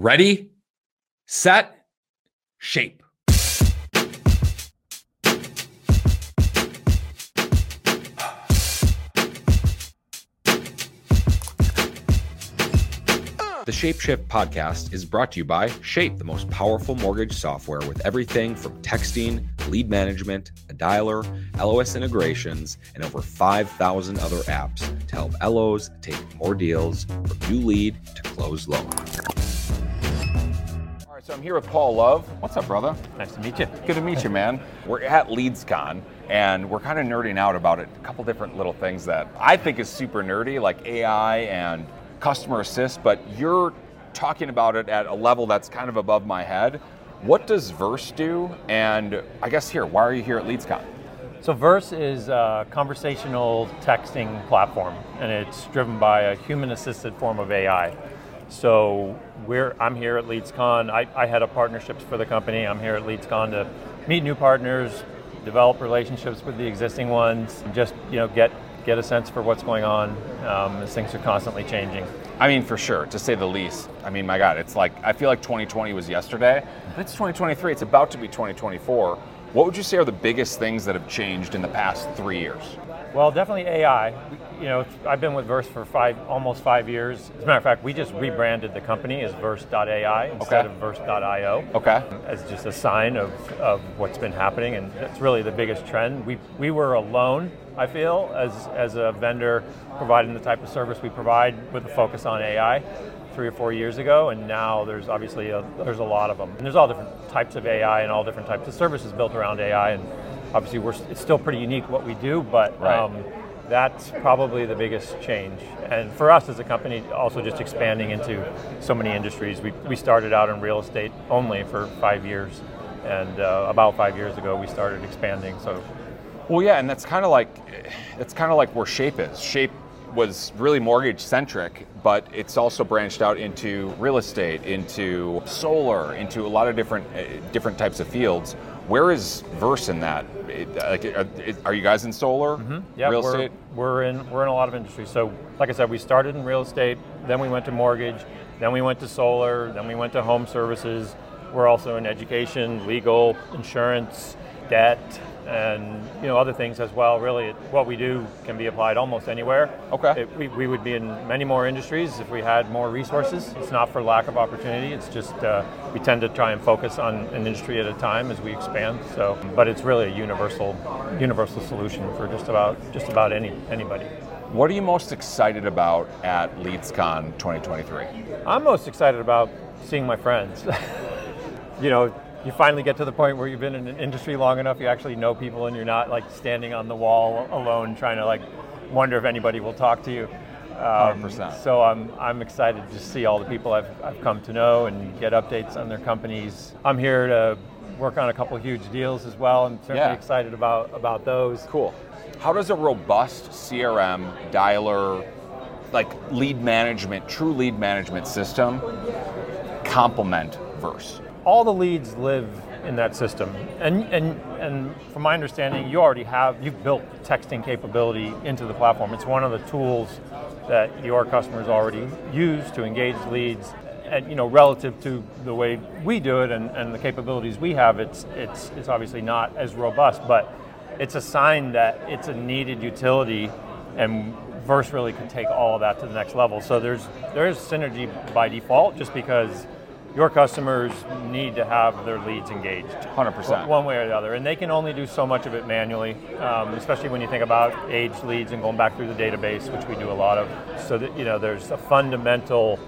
Ready, set, shape. The Shapeshift podcast is brought to you by Shape, the most powerful mortgage software with everything from texting, lead management, a dialer, LOS integrations, and over 5,000 other apps to help LOs take more deals from new lead to close loan. So I'm here with Paul Love. What's up, brother? Nice to meet you. Good to meet you, man. We're at LeadsCon, and we're kind of nerding out about it. A couple different little things that I think is super nerdy, like AI and customer assist, but you're talking about it at a level that's kind of above my head. What does Verse do? And I guess here, why are you here at LeadsCon? So Verse is a conversational texting platform, and it's driven by a human-assisted form of AI. So we're, I'm here at LeadsCon. I, I head up partnerships for the company. I'm here at LeadsCon to meet new partners, develop relationships with the existing ones, just you know get get a sense for what's going on um, as things are constantly changing. I mean, for sure, to say the least. I mean, my God, it's like, I feel like 2020 was yesterday. It's 2023, it's about to be 2024. What would you say are the biggest things that have changed in the past three years? Well, definitely AI. You know, I've been with Verse for five, almost five years. As a matter of fact, we just rebranded the company as Verse.ai instead Okay. of Verse.io. Okay. As just a sign of, of what's been happening, and that's really the biggest trend. We, we were alone, I feel, as, as a vendor providing the type of service we provide with a focus on AI three or four years ago, and now there's obviously a, there's a lot of them. And there's all different types of AI and all different types of services built around AI, and obviously we're, it's still pretty unique what we do, but Right. um, that's probably the biggest change. And for us as a company, also just expanding into so many industries. We, we started out in real estate only for five years, and uh, about five years ago we started expanding. So Well, yeah, and that's kind of like that's kind of like where Shape is. Shape was really mortgage centric, but it's also branched out into real estate, into solar, into a lot of different uh, different types of fields. Where is Verse in that? It- uh, Like, uh, are, are you guys in solar, mm-hmm. yeah, real we're, estate? we're in we're in a lot of industries. So like I said, we started in real estate, then we went to mortgage, then we went to solar, then we went to home services. We're also in education, legal, insurance, debt, and you know other things as well. Really, it, what we do can be applied almost anywhere. Okay. It, we, we would be in many more industries if we had more resources. It's not for lack of opportunity. It's just uh, we tend to try and focus on an industry at a time as we expand. So, but it's really a universal universal solution for just about just about any anybody. What are you most excited about at LeadsCon 2023? I'm most excited about seeing my friends. you know, you finally get to the point where you've been in an industry long enough, you actually know people, and you're not like standing on the wall alone trying to like wonder if anybody will talk to you. Um, 100%. So I'm, I'm excited to see all the people I've, I've come to know and get updates on their companies. I'm here to work on a couple huge deals as well. I'm certainly Yeah. excited about, about those. Cool. How does a robust CRM dialer, like lead management, true lead management system, complement Verse? All the leads live in that system. And, and, and from my understanding, you already have, you've built texting capability into the platform. It's one of the tools that your customers already use to engage leads. And you know, relative to the way we do it and, and the capabilities we have, it's, it's, it's obviously not as robust, but it's a sign that it's a needed utility and Verse really could take all of that to the next level. So there's, there's synergy by default just because your customers need to have their leads engaged 100%. one way or the other and they can only do so much of it manually um, especially when you think about aged leads and going back through the database which we do a lot of so that you know there's a fundamental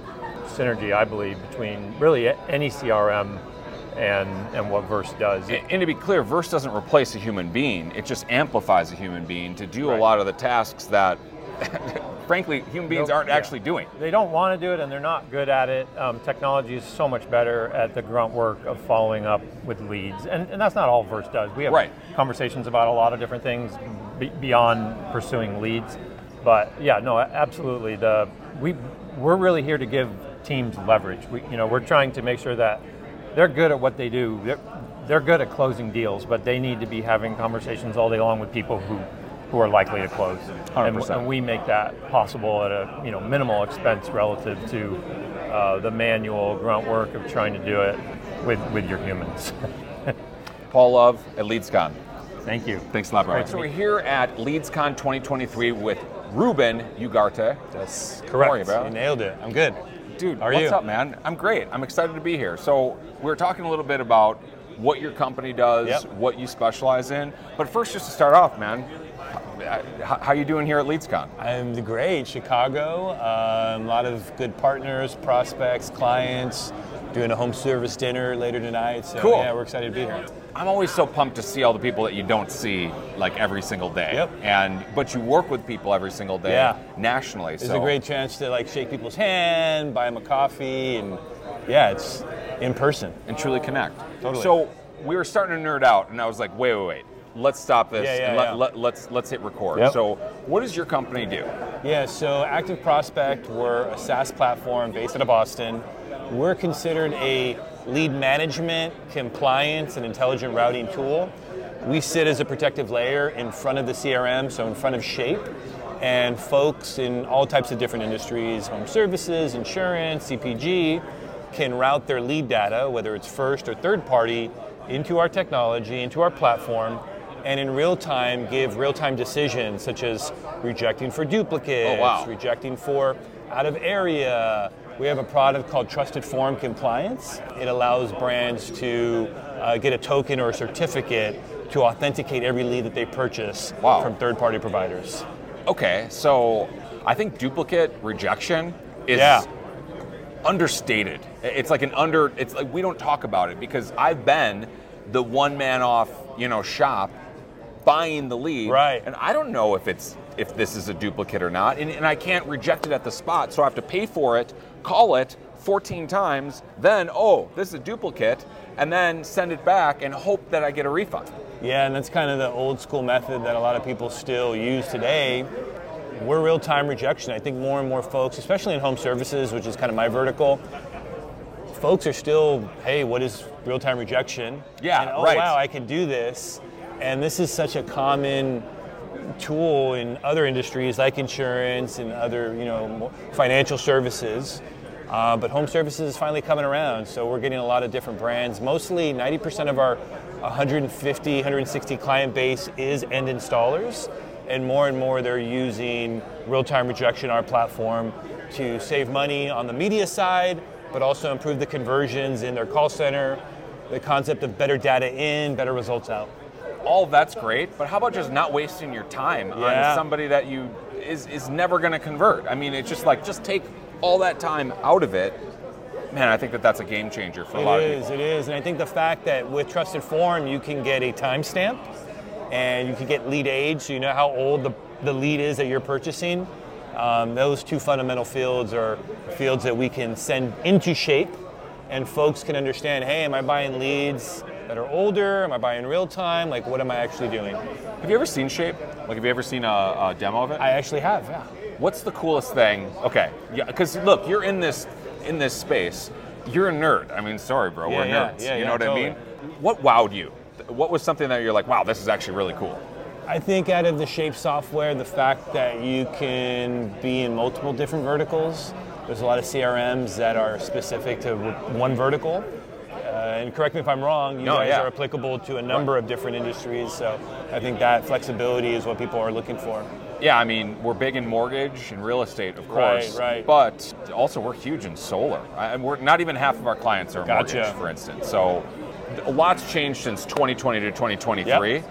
synergy i believe between really any crm and and what verse does And to be clear, Verse doesn't replace a human being. It just amplifies a human being to do a lot of the tasks that, frankly, human beings Nope. aren't Yeah. actually doing. they don't want to do it and they're not good at it. Um, technology is so much better at the grunt work of following up with leads. And, and that's not all Verse does. We have Right. conversations about a lot of different things be- beyond pursuing leads. But yeah, no, absolutely. The we we're really here to give teams leverage. We, you know, we're trying to make sure that they're good at what they do. They're, they're good at closing deals, but they need to be having conversations all day long with people who who are likely to close. And, 100%. and we make that possible at a you know minimal expense relative to uh, the manual grunt work of trying to do it with, with your humans. Paul Love at LeadsCon. Thank you. Thanks a lot, Brian. Great to So we're here at LeadsCon 2023 with Ruben Ugarte. That's correct. you, bro? nailed it. I'm good. Dude, How are what's you? up, man? I'm great. I'm excited to be here. So we are talking a little bit about what your company does, Yep. what you specialize in. But first, just to start off, man, how, are you doing here at LeadsCon? I'm great. Chicago. Um, a lot of good partners, prospects, clients. Doing a home service dinner later tonight. So Cool. yeah, we're excited to be here. I'm always so pumped to see all the people that you don't see like every single day. Yep. And but you work with people every single day Yeah. nationally. It's so a great chance to like shake people's hand, buy them a coffee, and yeah, it's in person. and truly connect. Totally. So we were starting to nerd out, and I was like, wait, wait, wait. Let's stop this Yeah, yeah, and let, yeah. let, let's let's hit record. Yep. So, what does your company do? Yeah, so ActiveProspect, we're a SaaS platform based out of Boston. We're considered a lead management, compliance, and intelligent routing tool. We sit as a protective layer in front of the CRM, so in front of Shape, and folks in all types of different industries, home services, insurance, CPG, can route their lead data, whether it's first or third party, into our technology, into our platform, and in real time give real time decisions such as rejecting for duplicates, Oh, wow. rejecting for out of area. We have a product called TrustedForm Compliance. It allows brands to uh, get a token or a certificate to authenticate every lead that they purchase Wow. from third party providers. Okay, so I think duplicate rejection is Yeah. understated. It's like an under. It's like we don't talk about it because I've been the one man off, you know, shop buying the lead, Right. And I don't know if it's if this is a duplicate or not, and, and I can't reject it at the spot, so I have to pay for it, call it 14 times, then oh, this is a duplicate, and then send it back and hope that I get a refund. Yeah, and that's kind of the old school method that a lot of people still use today. We're real time rejection. I think more and more folks, especially in home services, which is kind of my vertical, folks are still, hey, what is real time rejection? Yeah, and, oh right. wow, I can do this. And this is such a common tool in other industries like insurance and other, you know, financial services. Uh, but home services is finally coming around, so we're getting a lot of different brands. Mostly 90% of our 150, 160 client base is end installers, and more and more they're using real-time rejection, our platform, to save money on the media side, but also improve the conversions in their call center. The concept of better data in, better results out. All that's great, but how about just not wasting your time Yeah. on somebody that you is is never going to convert? I mean, it's just like just take all that time out of it. Man, I think that that's a game changer for a lot It of is, people. it is. And I think the fact that with TrustedForm, you can get a timestamp and you can get lead age, so you know how old the, the lead is that you're purchasing. Um, those two fundamental fields are fields that we can send into shape and folks can understand hey, am I buying leads that are older? Am I buying real time? Like, what am I actually doing? Have you ever seen Shape? Like, have you ever seen a, a demo of it? I actually have, yeah. What's the coolest thing? Okay, yeah, because look, you're in this in this space. You're a nerd. I mean, sorry, bro, yeah, we're Yeah, nerds. yeah, you know what I mean? What wowed you? What was something that you're like, wow, this is actually really cool? I think out of the Shape software, the fact that you can be in multiple different verticals. There's a lot of CRMs that are specific to one vertical. Uh, and correct me if I'm wrong, you No, guys yeah. are applicable to a number of different industries. So I think that flexibility is what people are looking for. Yeah, I mean, we're big in mortgage and real estate, of course. right. right. But also, we're huge in solar. I- And we're not even half of our clients are Gotcha. mortgage, for instance. So, a lot's changed since 2020 to 2023.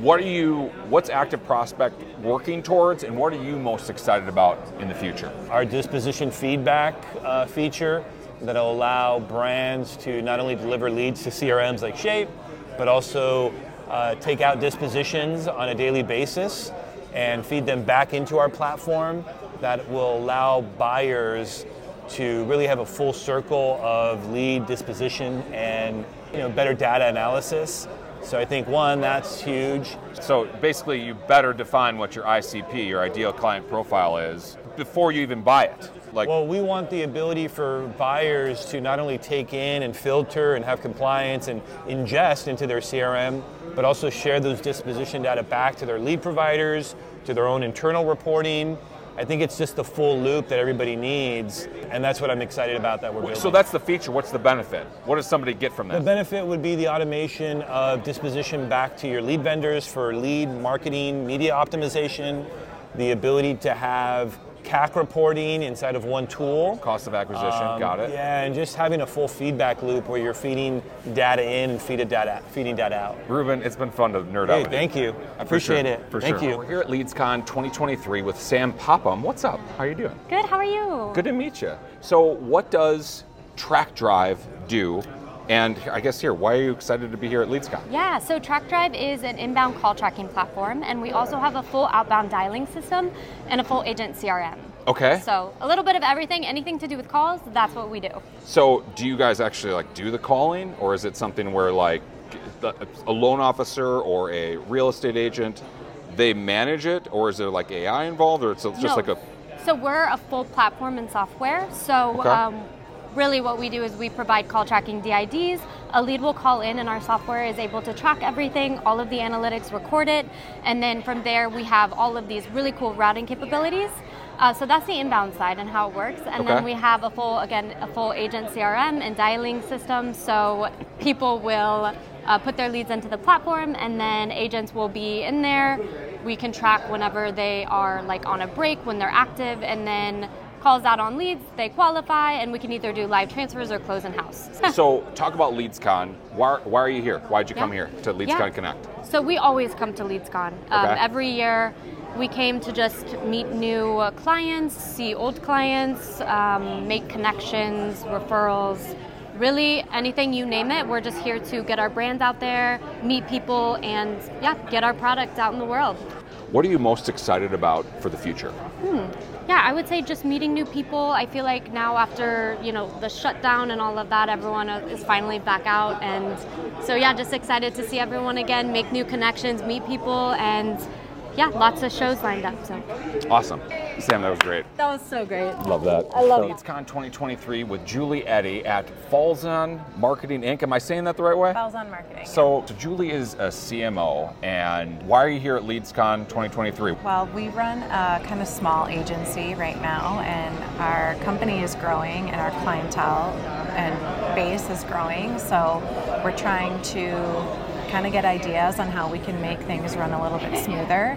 What are you? What's ActiveProspect working towards, and what are you most excited about in the future? Our disposition feedback uh, feature that'll allow brands to not only deliver leads to CRMs like Shape, but also uh, take out dispositions on a daily basis and feed them back into our platform that will allow buyers to really have a full circle of lead disposition and you know better data analysis. So I think one that's huge. So basically, you better define what your ICP, your ideal client profile, is before you even buy it. Like, Well, we want the ability for buyers to not only take in and filter and have compliance and ingest into their CRM, but also share those disposition data back to their lead providers, to their own internal reporting, I think it's just the full loop that everybody needs, and that's what I'm excited about that we're building. So that's the feature. What's the benefit? What does somebody get from that? The benefit would be the automation of disposition back to your lead vendors for lead marketing, media optimization, the ability to have CAC reporting inside of one tool. Cost of acquisition. Um, Got it. Yeah, and just having a full feedback loop where you're feeding data in and feed data, feeding data out. Ruben, it's been fun to nerd out Hey, with thank you. For Appreciate sure, it. For Thank sure. you. We're here at LeadsCon 2023 with Sam Popham. What's up? How are you doing? Good, how are you? Good to meet you. So, what does TrackDrive do? And I guess here, why are you excited to be here at LeadsCon? Yeah, so TrackDrive is an inbound call tracking platform, and we also have a full outbound dialing system and a full agent CRM. Okay. So a little bit of everything, anything to do with calls, that's what we do. So, do you guys actually like do the calling, or is it something where like a loan officer or a real estate agent they manage it, or is there like AI involved, or it's just No. like a So we're a full platform and software. So Okay. um, really what we do is we provide call tracking DIDs. A lead will call in and our software is able to track everything, all of the analytics, record it, and then from there we have all of these really cool routing capabilities. Uh, so that's the inbound side and how it works. And Okay. then we have a full, again, a full agent CRM and dialing system. So people will uh, put their leads into the platform and then agents will be in there. We can track whenever they are like on a break, when they're active, and then calls out on leads, they qualify, and we can either do live transfers or close in house. So, talk about LeadsCon. Why, why are you here? Why'd you come here to LeadsCon Yeah. Connect? So we always come to LeadsCon. Um, Okay. Every year, we came to just meet new clients, see old clients, um, make connections, referrals. Really, anything you name it, we're just here to get our brand out there, meet people, and yeah, get our product out in the world. What are you most excited about for the future? Yeah, I would say just meeting new people. I feel like now after you know the shutdown and all of that, everyone is finally back out, and so yeah, just excited to see everyone again, make new connections, meet people, and yeah, lots of shows lined up. So Awesome. Sam, that was great. that was so great. Love that. I love that. LeadsCon 2023 with Julie Eddy at Falcon Marketing Inc. Am I saying that the right way? Falcon marketing. So, so Julie is a CMO, and why are you here at LeadsCon 2023? well, we run a kind of small agency right now, and our company is growing, and our clientele and base is growing. So we're trying to kind of get ideas on how we can make things run a little bit smoother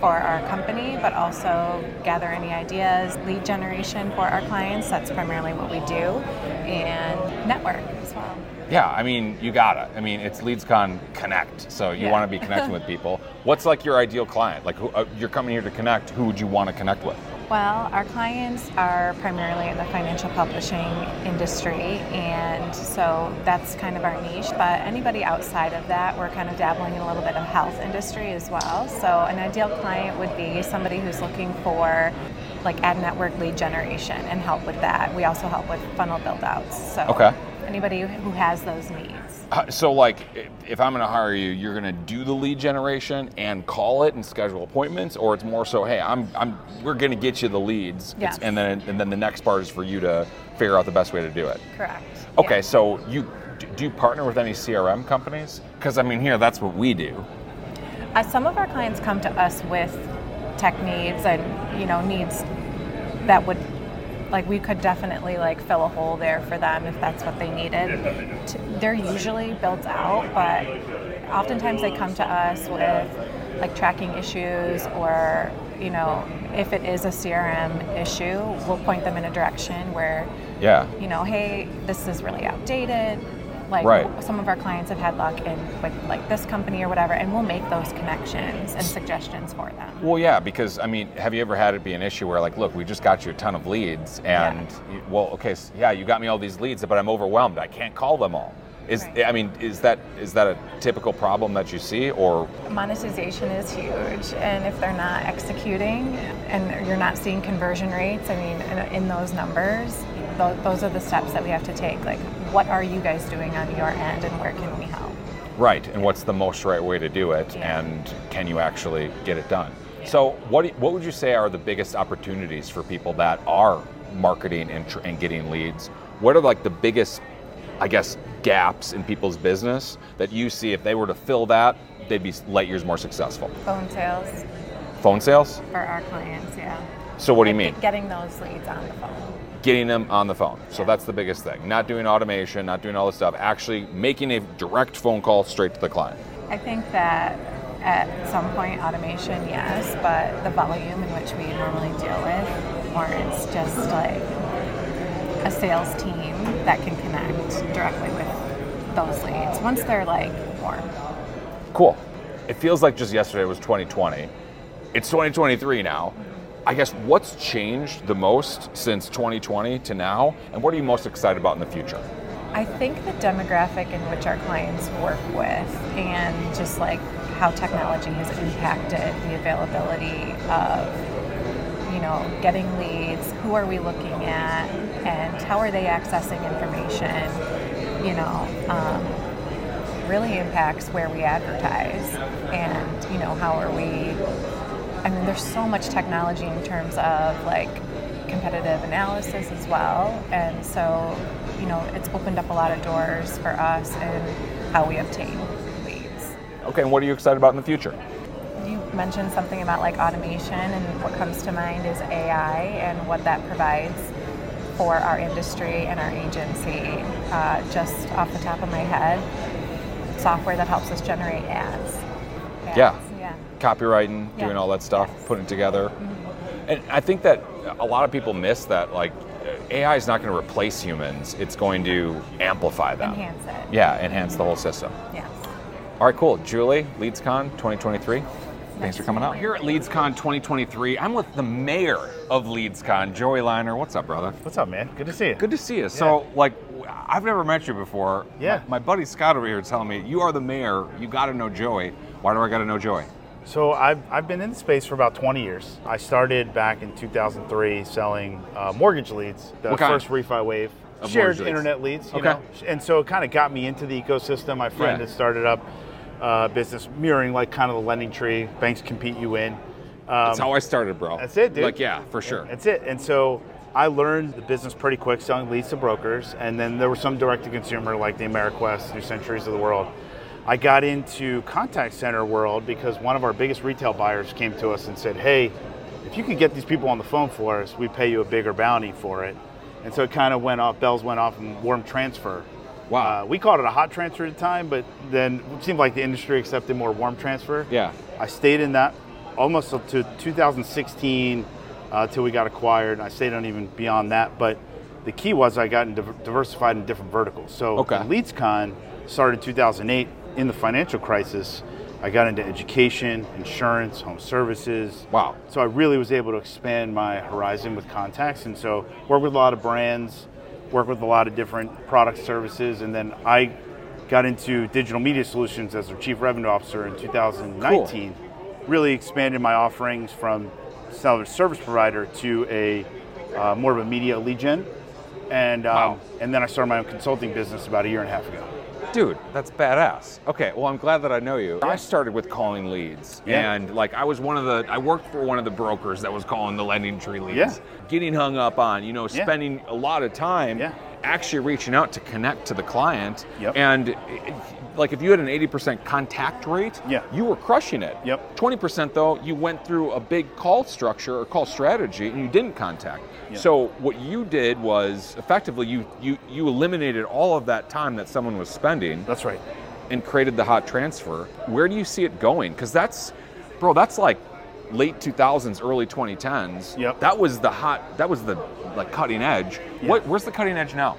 for our company, but also gather any ideas, lead generation for our clients. That's primarily what we do, and network as well. Yeah, I mean, you gotta. I mean, it's LeadsCon Connect, so you Yeah. want to be connecting with people. What's like your ideal client? Like, who, uh, you're coming here to connect. Who would you want to connect with? Well, our clients are primarily in the financial publishing industry, and so that's kind of our niche. But anybody outside of that, we're kind of dabbling in a little bit of health industry as well. So an ideal client would be somebody who's looking for like ad network lead generation and help with that. We also help with funnel build outs. So Okay. anybody who has those needs. So, like, if I'm going to hire you, you're going to do the lead generation and call it and schedule appointments, or it's more so, hey, I'm, I'm, we're going to get you the leads, and then, and then the next part is for you to figure out the best way to do it. Correct. Okay, Yeah. so you do you partner with any CRM companies? Because I mean, here that's what we do. Uh, some of our clients come to us with tech needs and you know needs that would like we could definitely like fill a hole there for them if that's what they needed. They're usually built out, but oftentimes they come to us with like tracking issues or you know if it is a CRM issue, we'll point them in a direction where Yeah. you know, hey, this is really outdated. Like Right. some of our clients have had luck in with like this company or whatever, and we'll make those connections and suggestions for them. Well, yeah, because I mean, have you ever had it be an issue where, like, look, we just got you a ton of leads, and you- well, okay, s yeah, you got me all these leads, but I'm overwhelmed. I can't call them all. Is Right. I mean, is that is that a typical problem that you see, or Monetization is huge, and if they're not executing and you're not seeing conversion rates, I mean, in, in those numbers, tho- those are the steps that we have to take. Like, what are you guys doing on your end, and where can we help? right? And what's the most right way to do it, Yeah. and can you actually get it done? So, what what would you say are the biggest opportunities for people that are marketing and, tr- and getting leads? What are like the biggest, I guess, gaps in people's business that you see if they were to fill that, they'd be light years more successful? Phone sales Phone sales? for our clients, yeah. So what do you mean? Getting those leads on the phone. Getting them on the phone. So Yeah. that's the biggest thing. Not doing automation, not doing all this stuff. Actually making a direct phone call straight to the client. I think that at some point automation, yes, but the volume in which we normally deal with warrants just like a sales team that can connect directly with those leads once they're like warm. Cool. It feels like just yesterday was 2020. It's 2023 now. I guess what's changed the most since 2020 to now, and what are you most excited about in the future? I think the demographic in which our clients work with and just like how technology has impacted the availability of you know getting leads who are we looking at and how are they accessing information you know um, really impacts where we advertise and you know how are we i mean there's so much technology in terms of like competitive analysis as well. And so you know it's opened up a lot of doors for us in how we obtain leads. Okay, and what are you excited about in the future? you mentioned something about like automation and what comes to mind is ai and what that provides for our industry and our agency. Uh, just off the top of my head software that helps us generate ads. Ads, Yeah. Yeah Copywriting, Yeah. doing all that stuff, Yes. putting it together. Mm-hmm. And I think that a lot of people miss that like AI is not going to replace humans. It's going to amplify them. enhance it Yeah, enhance the whole system. yes All right, cool. Julie, LeadsCon 2023. Thanks for coming out. meet Here at LeadsCon 2023, I'm with the mayor of LeadsCon, Joey Liner. What's up, brother? What's up, man? Good to see you. Good to see you. So, like, I've never met you before. Yeah. My, my buddy Scott over here is telling me you are the mayor. You got to know Joey. Why do I got to know Joey? So I've, I've been in the space for about 20 years. I started back in 2003 selling uh, mortgage leads, the What kind? first refi wave, Of shared internet leads. You Okay. know? And so it kind of got me into the ecosystem. My friend Yeah. had started up uh, business mirroring like kind of the LendingTree. Banks compete you in. Um, That's how I started, bro. That's it, dude. Like, yeah, for sure. That's it. And so I learned the business pretty quick selling leads to brokers. And then there was some direct to consumer like the AmeriQuest, New Centuries of the world. I got into contact center world because one of our biggest retail buyers came to us and said, hey, if you could get these people on the phone for us, we pay you a bigger bounty for it. And so it kind of went off, bells went off and warm transfer. Wow. Uh, we called it a hot transfer at the time, but then it seemed like the industry accepted more warm transfer. Yeah. I stayed in that almost up to 2016 uh, till we got acquired. I stayed on even beyond that, but the key was I got diversified in different verticals. So Okay. LeadsCon started 2008 in the financial crisis. I got into education, insurance, home services. Wow. So I really was able to expand my horizon with contacts, and so work with a lot of brands, work with a lot of different product services, and then I got into digital media solutions as their chief revenue officer in 2019. Cool. Really expanded my offerings from seller service provider to a uh, more of a media lead gen, and um, Wow. and then I started my own consulting business about a year and a half ago. Dude, that's badass. Okay, well, I'm glad that I know you. I started with calling leads, Yeah. and like I was one of the, I worked for one of the brokers that was calling the LendingTree leads. Yeah. Getting hung up on, you know, Yeah. spending a lot of time Yeah. actually reaching out to connect to the client. Yep. And like if you had an 80% contact rate, Yeah. you were crushing it. Yep. 20% though, you went through a big call structure or call strategy and you didn't contact. Yeah. So what you did was effectively you you you eliminated all of that time that someone was spending That's right. and created the hot transfer. Where do you see it going? Because that's, bro, that's like late 2000s, early 2010s. Yep. That was the hot. That was the like cutting edge. Yeah. What? Where's the cutting edge now?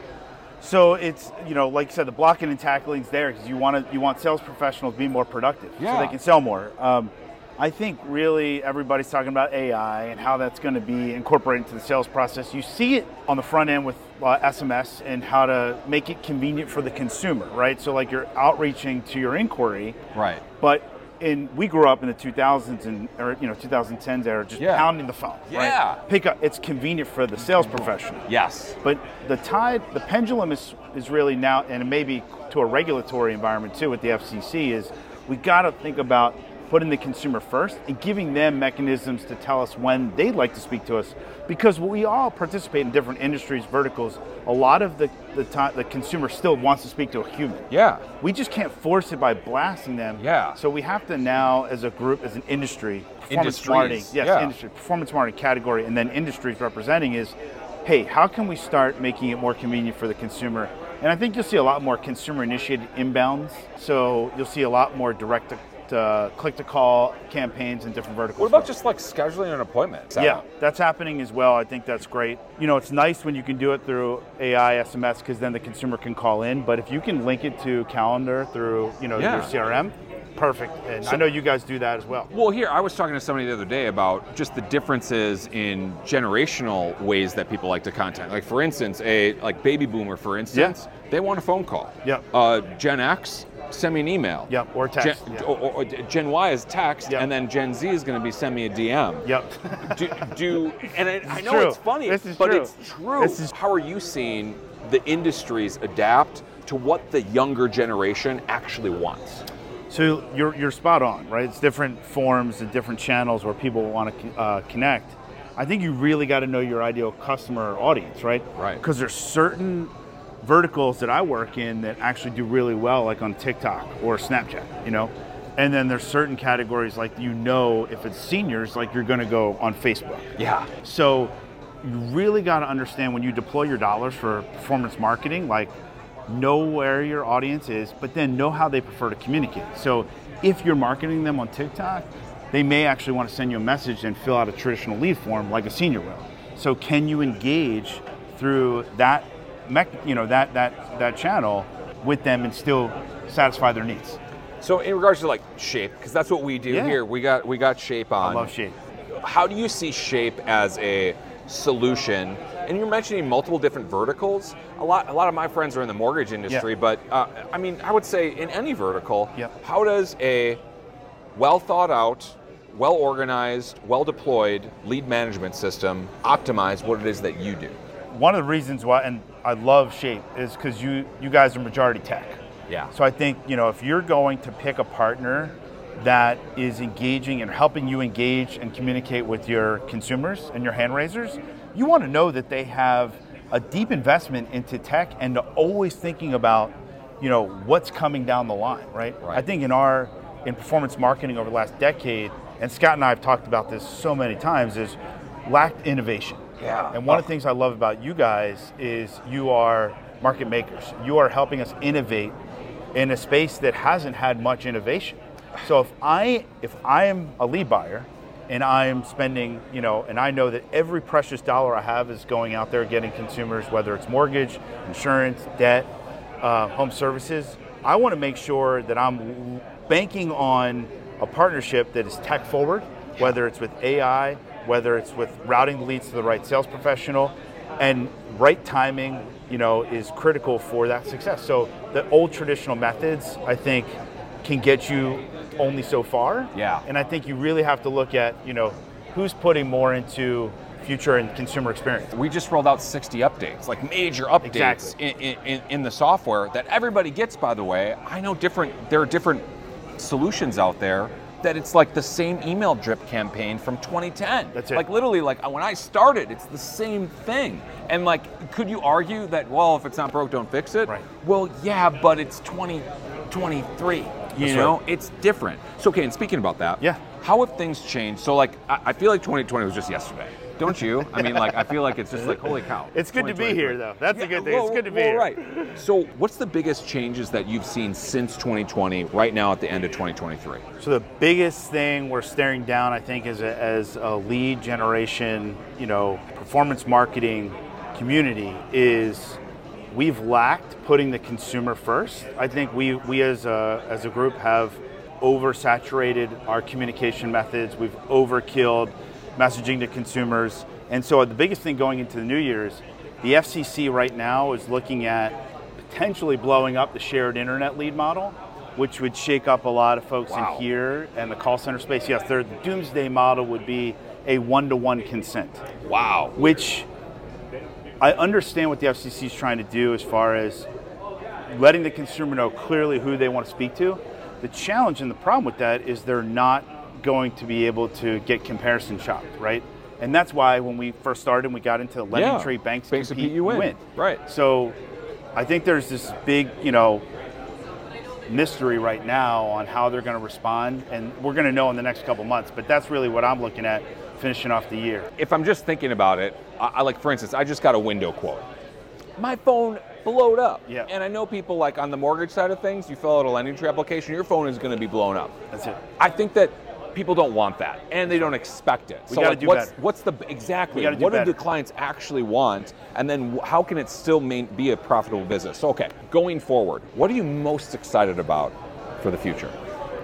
So it's you know, like you said, the blocking and tackling is there because you want to you want sales professionals to be more productive, Yeah. so they can sell more. Um, I think really everybody's talking about AI and how that's going to be incorporated into the sales process. You see it on the front end with uh, SMS and how to make it convenient for the consumer, right? So like you're outreaching to your inquiry, Right. but in we grew up in the 2000s and or you know 2010s era, just Yeah. pounding the phone. Yeah. Right? Pick up. It's convenient for the sales professional. Yes. But the tide, the pendulum is is really now, and maybe to a regulatory environment too with the FCC is we got to think about putting the consumer first and giving them mechanisms to tell us when they'd like to speak to us. Because we all participate in different industries, verticals. A lot of the the, time, the consumer still wants to speak to a human. Yeah. We just can't force it by blasting them. Yeah. So we have to now, as a group, as an industry, performance marketing, yes, yeah. industry, performance marketing category, and then industries representing is, hey, how can we start making it more convenient for the consumer? And I think you'll see a lot more consumer-initiated inbounds. So you'll see a lot more direct to uh, click-to-call campaigns in different verticals. What about just like scheduling an appointment? Yeah, that's happening as well. I think that's great. You know, it's nice when you can do it through AI SMS because then the consumer can call in. But if you can link it to calendar through, you know, Yeah. your CRM, perfect. And I know you guys do that as well. Well, here I was talking to somebody the other day about just the differences in generational ways that people like to contact. Like for instance, a like baby boomer, for instance, they want a phone call. Yep. Uh, Gen X, send me an email. Yep, or text, Gen, yeah. or, or- Gen Y is text, Yep. and then Gen Z is going to be send me a DM. Yep. do, do and I, I know true. it's funny, but true. it's true. This is- How are you seeing the industries adapt to what the younger generation actually wants? So you're, you're spot on, right? It's different forms and different channels where people want to uh, connect. I think you really got to know your ideal customer audience, right? Right. Because there's certain verticals that I work in that actually do really well, like on TikTok or Snapchat, you know? And then there's certain categories like you know if it's seniors, like you're going to go on Facebook. Yeah. So you really got to understand when you deploy your dollars for performance marketing, like know where your audience is, but then know how they prefer to communicate. So if you're marketing them on TikTok, they may actually want to send you a message and fill out a traditional lead form like a senior will. So can you engage through that, mech, you know, that that that channel with them and still satisfy their needs? So in regards to like shape, because that's what we do Yeah. here. We got we got shape on. I love shape. How do you see shape as a solution? And you're mentioning multiple different verticals. A lot a lot of my friends are in the mortgage industry, Yeah. but uh, I mean, I would say in any vertical, Yep. how does a well thought out, well organized, well deployed lead management system optimize what it is that you do? One of the reasons why, and I love Shape, is because you you guys are majority tech. Yeah. So I think you know if you're going to pick a partner that is engaging and helping you engage and communicate with your consumers and your hand raisers, you want to know that they have a deep investment into tech and always thinking about you know what's coming down the line, right? Right. I think in our in performance marketing over the last decade, and Scott and I have talked about this so many times, is lacked innovation. Yeah. And one of the things I love about you guys is you are market makers. You are helping us innovate in a space that hasn't had much innovation. So if I if I am a lead buyer and I am spending, you know, and I know that every precious dollar I have is going out there getting consumers, whether it's mortgage, insurance, debt, uh, home services, I want to make sure that I'm banking on a partnership that is tech forward, whether it's with AI, whether it's with routing leads to the right sales professional, and right timing, you know, is critical for that success. So the old traditional methods, I think, can get you only so far. Yeah. And I think you really have to look at, you know, who's putting more into future and consumer experience. We just rolled out 60 updates, like major updates Exactly. in, in, in the software that everybody gets, by the way. I know different, there are different solutions out there that it's like the same email drip campaign from 2010. That's it. Like literally, like when I started, it's the same thing. And like, could you argue that, well, if it's not broke, don't fix it? Right. Well, yeah, but it's 2023. You That's know, right. it's different. So, okay, and speaking about that, Yeah. how have things changed? So, like, I, I feel like 2020 was just yesterday. Don't you? I mean, like, I feel like it's just like, holy cow. It's good to be here, though. That's a good thing. well, it's good to be well, here. Right. So, what's the biggest changes that you've seen since 2020, right now at the end of 2023? So the biggest thing we're staring down, I think, as a, as a lead generation, you know, performance marketing community is we've lacked putting the consumer first. I think we we as a as a group have oversaturated our communication methods. We've overkilled messaging to consumers, and so the biggest thing going into the new year is the FCC right now is looking at potentially blowing up the shared internet lead model, which would shake up a lot of folks Wow. in here and the call center space. Yes, their doomsday model would be a one-to-one consent, Wow. which I understand what the FCC is trying to do as far as letting the consumer know clearly who they want to speak to. The challenge and the problem with that is they're not going to be able to get comparison shopped, right? And that's why when we first started, and we got into lending Yeah. trade banks, Banks compete, compete, you win. Right. So I think there's this big, you know, mystery right now on how they're going to respond, and we're going to know in the next couple months. But that's really what I'm looking at finishing off the year. if I'm just thinking about it, I, I like for instance, I just got a window quote. My phone blowed up. Yeah. And I know people like on the mortgage side of things, you fill out a LendingTree application, your phone is going to be blown up. That's it. I think that people don't want that and they don't expect it. We so gotta like, do what's better. what's the exactly do what do the clients actually want and then how can it still main, be a profitable business? So okay, going forward, what are you most excited about for the future?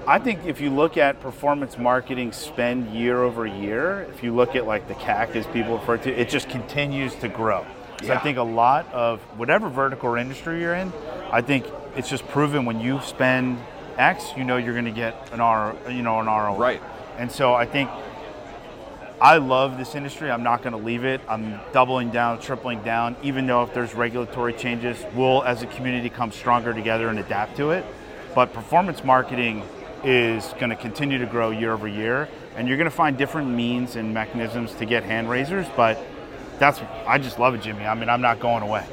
I think if you look at performance marketing spend year over year, if you look at like the CAC as people refer to, it just continues to grow. So I think a lot of whatever vertical or industry you're in, I think it's just proven when you spend X, you know you're going to get an R, you know, an ROI. Right. And so I think I love this industry. I'm not going to leave it. I'm doubling down, tripling down. Even though if there's regulatory changes, we'll as a community come stronger together and adapt to it. But performance marketing is going to continue to grow year over year, and you're going to find different means and mechanisms to get hand raisers. But that's I just love it, Jimi. I mean, I'm not going away.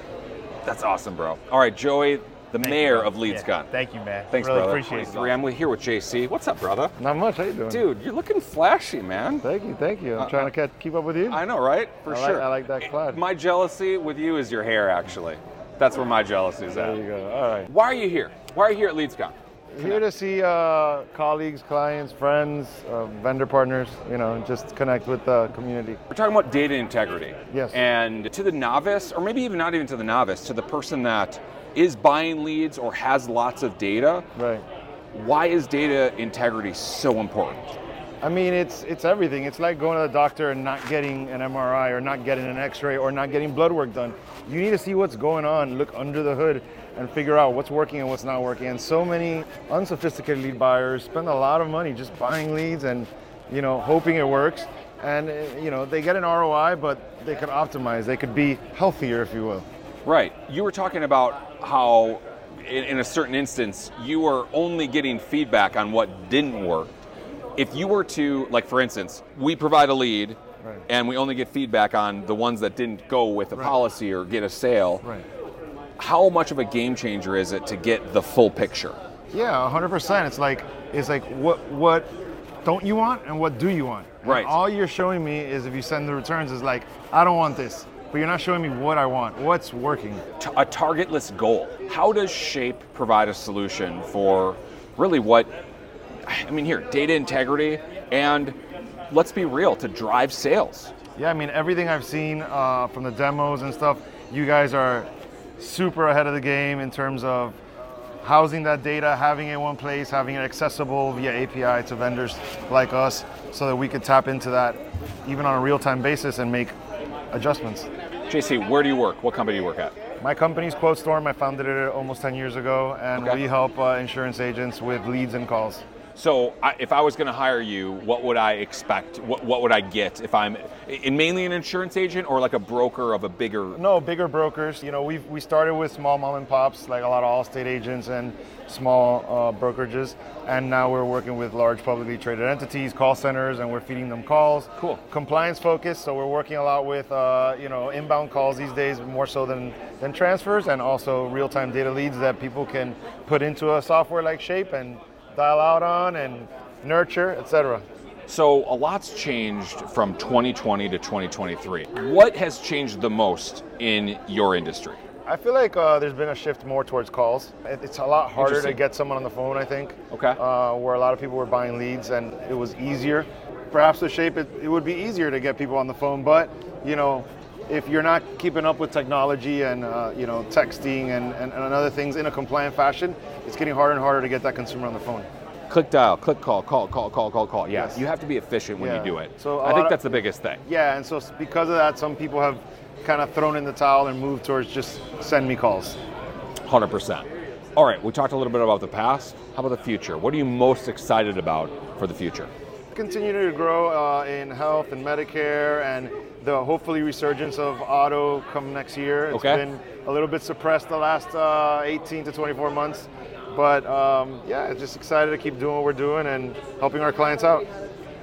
That's awesome, bro. All right, Joey, the Thank mayor brother. of Leeds Yeah, Gun. Thank you, man. Thanks, really brother. appreciate it. 23. I'm here with JC. What's up, brother? Not much. How you doing? Dude, you're looking flashy, man. Thank you, thank you. I'm Uh, trying to catch, keep up with you. I know, right? For I like- sure. I like that clad. My jealousy with you is your hair, actually. That's where my jealousy is there at. you go. All right. Why are you here? Why are you here at LeadsCon? Here to see uh, colleagues, clients, friends, uh, vendor partners. You know, just connect with the community. We're talking about data integrity. Yes. And to the novice, or maybe even not even to the novice, to the person that is buying leads or has lots of data, Right. why is data integrity so important? I mean, it's it's everything. It's like going to the doctor and not getting an MRI or not getting an X-ray or not getting blood work done. You need to see what's going on, look under the hood, and figure out what's working and what's not working. And so many unsophisticated lead buyers spend a lot of money just buying leads and you know hoping it works. And you know they get an ROI, but they could optimize. They could be healthier, if you will. Right. You were talking about how, in, in a certain instance, you were only getting feedback on what didn't work. If you were to, like, for instance, we provide a lead Right. and we only get feedback on the ones that didn't go with a Right. policy or get a sale, Right. how much of a game changer is it to get the full picture? Yeah, hundred percent. It's like it's like what what don't you want and what do you want? And Right. all you're showing me is if you send the returns is like I don't want this, but you're not showing me what I want. What's working? T- a targetless goal. How does Shape provide a solution for really what, I mean, here, data integrity and let's be real, to drive sales? Yeah, I mean everything I've seen uh, from the demos and stuff. You guys are super ahead of the game in terms of housing that data, having it in one place, having it accessible via API to vendors like us, so that we could tap into that even on a real-time basis and make adjustments. JC, where do you work? What company do you work at? My company's QuoteStorm. I founded it almost 10 years ago, and Okay. we help uh, insurance agents with leads and calls. So, I, if I was going to hire you, what would I expect? What, what would I get if I'm in mainly an insurance agent or like a broker of a bigger? No, bigger brokers. You know, we we started with small mom and pops, like a lot of Allstate agents and small uh, brokerages, and now we're working with large publicly traded entities, call centers, and we're feeding them calls. Cool. Compliance focused, so we're working a lot with uh, you know inbound calls these days, more so than than transfers, and also real-time data leads that people can put into a software like Shape and dial out on and nurture, etc. So, a lot's changed from 2020 to 2023. What has changed the most in your industry? I feel like uh, there's been a shift more towards calls. It's a lot harder to get someone on the phone, I think. Okay. Uh, where a lot of people were buying leads and it was easier. Perhaps the shape, it, it would be easier to get people on the phone, but you know, if you're not keeping up with technology and uh, you know texting and, and, and other things in a compliant fashion, it's getting harder and harder to get that consumer on the phone. Click dial, click call, call, call, call, call, call. Yeah, Yes. you have to be efficient when Yeah. you do it. So I think of- that's the biggest thing. Yeah, and so because of that, some people have kind of thrown in the towel and moved towards just send me calls. 100%. All right, we talked a little bit about the past. How about the future? What are you most excited about for the future? continue to grow uh, in health and Medicare and the hopefully resurgence of auto come next year. It's Okay. been a little bit suppressed the last uh, 18 to 24 months. But um, yeah, just excited to keep doing what we're doing and helping our clients out.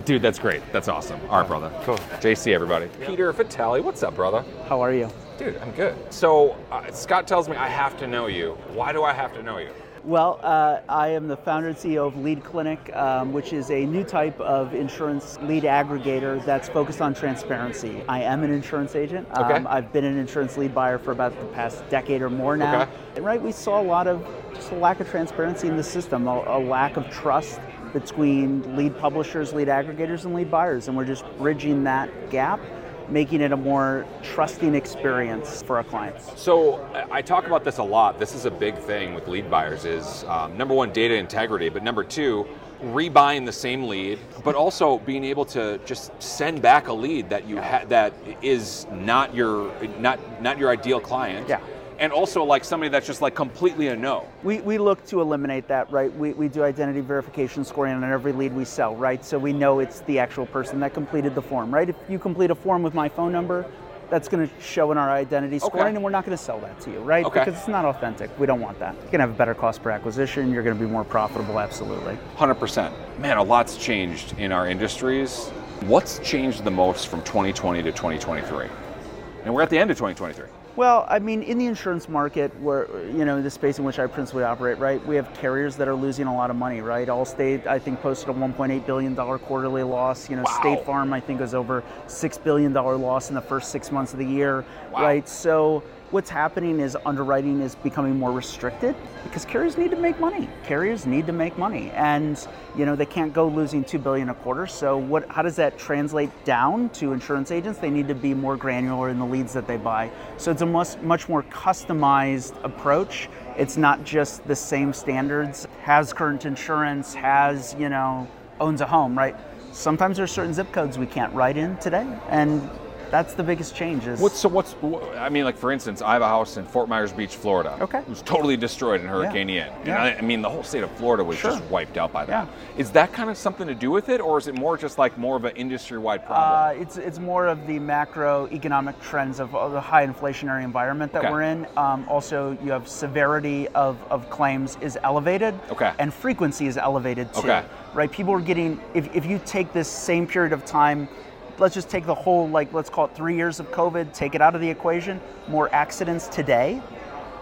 Dude, that's great. That's awesome. All right, brother. Cool. JC, everybody. Peter Vitale, what's up, brother? How are you? Dude, I'm good. So uh, Scott tells me I have to know you. Why do I have to know you? Well, uh, I am the founder and CEO of Lead Clinic, um, which is a new type of insurance lead aggregator that's focused on transparency. I am an insurance agent. Okay. Um, I've been an insurance lead buyer for about the past decade or more now. Okay. And right, we saw a lot of just a lack of transparency in the system, a, a lack of trust between lead publishers, lead aggregators, and lead buyers, and we're just bridging that gap. Making it a more trusting experience for our clients. So I- talk about this a lot. This is a big thing with lead buyers. Is um, number one data integrity, but number two, rebuying the same lead, but also being able to just send back a lead that you had that is not your not not your ideal client. Yeah. And also like somebody that's just like completely a no. We, we look to eliminate that, right? We, we do identity verification scoring on every lead we sell, right? So we know it's the actual person that completed the form, right? If you complete a form with my phone number, that's going to show in our identity scoring, and we're not going to sell that to you, right? Okay. Because it's not authentic. We don't want that. You're going to have a better cost per acquisition. You're going to be more profitable, absolutely. 100%. Man, a lot's changed in our industries. What's changed the most from 2020 to 2023? And we're at the end of 2023. Well, I mean, in the insurance market, where you know the space in which I principally operate, right? We have carriers that are losing a lot of money, right? Allstate, I think, posted a 1.8 billion dollar quarterly loss. You know, State Farm, I think, was over six billion dollar loss in the first six months of the year, right? So what's happening is underwriting is becoming more restricted because carriers need to make money. Carriers need to make money, and you know they can't go losing two billion a quarter. So what? How does that translate down to insurance agents? They need to be more granular in the leads that they buy. So it's a much much more customized approach. It's not just the same standards. Has current insurance? Has you know owns a home? Right. Sometimes there's certain zip codes we can't write in today, and that's the biggest change. Is What's so? What's wh- I mean, like for instance, I have a house in Fort Myers Beach, Florida. Okay. It was totally destroyed in Hurricane Ian. And Yeah. I, I mean, the whole state of Florida was Sure. just wiped out by that. Yeah. Is that kind of something to do with it, or is it more just like more of an industry-wide Uh, problem? it's it's more of the macroeconomic trends of, of the high inflationary environment that Okay. we're in. Um, also, you have severity of, of claims is elevated, Okay. and frequency is elevated too. Okay. Right? People are getting if, if you take this same period of time. Let's just take the whole, like, let's call it three years of COVID, take it out of the equation. More accidents today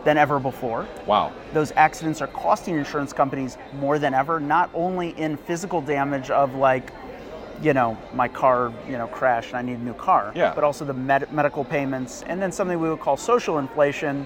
than ever before wow. those accidents are costing insurance companies more than ever, not only in physical damage of like, you know, my car, you know, crashed and I need a new car, Yeah. but also the med- medical payments, and then something we would call social inflation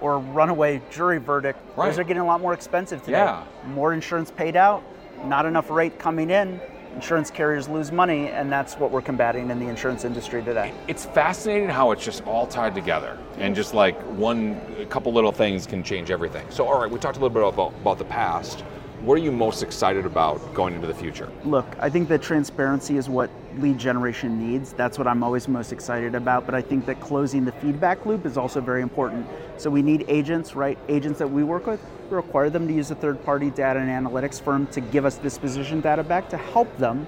or runaway jury verdict. Right. Those are getting a lot more expensive today. Yeah. More insurance paid out, not enough rate coming in. Insurance carriers lose money, and that's what we're combating in the insurance industry today. It's fascinating how it's just all tied together, and just like one, couple little things can change everything. So, all right, we talked a little bit about about the past. What are you most excited about going into the future? Look, I think that transparency is what lead generation needs. That's what I'm always most excited about. But I think that closing the feedback loop is also very important. So we need agents, right? Agents that we work with, we require them to use a third party data and analytics firm to give us disposition data back to help them.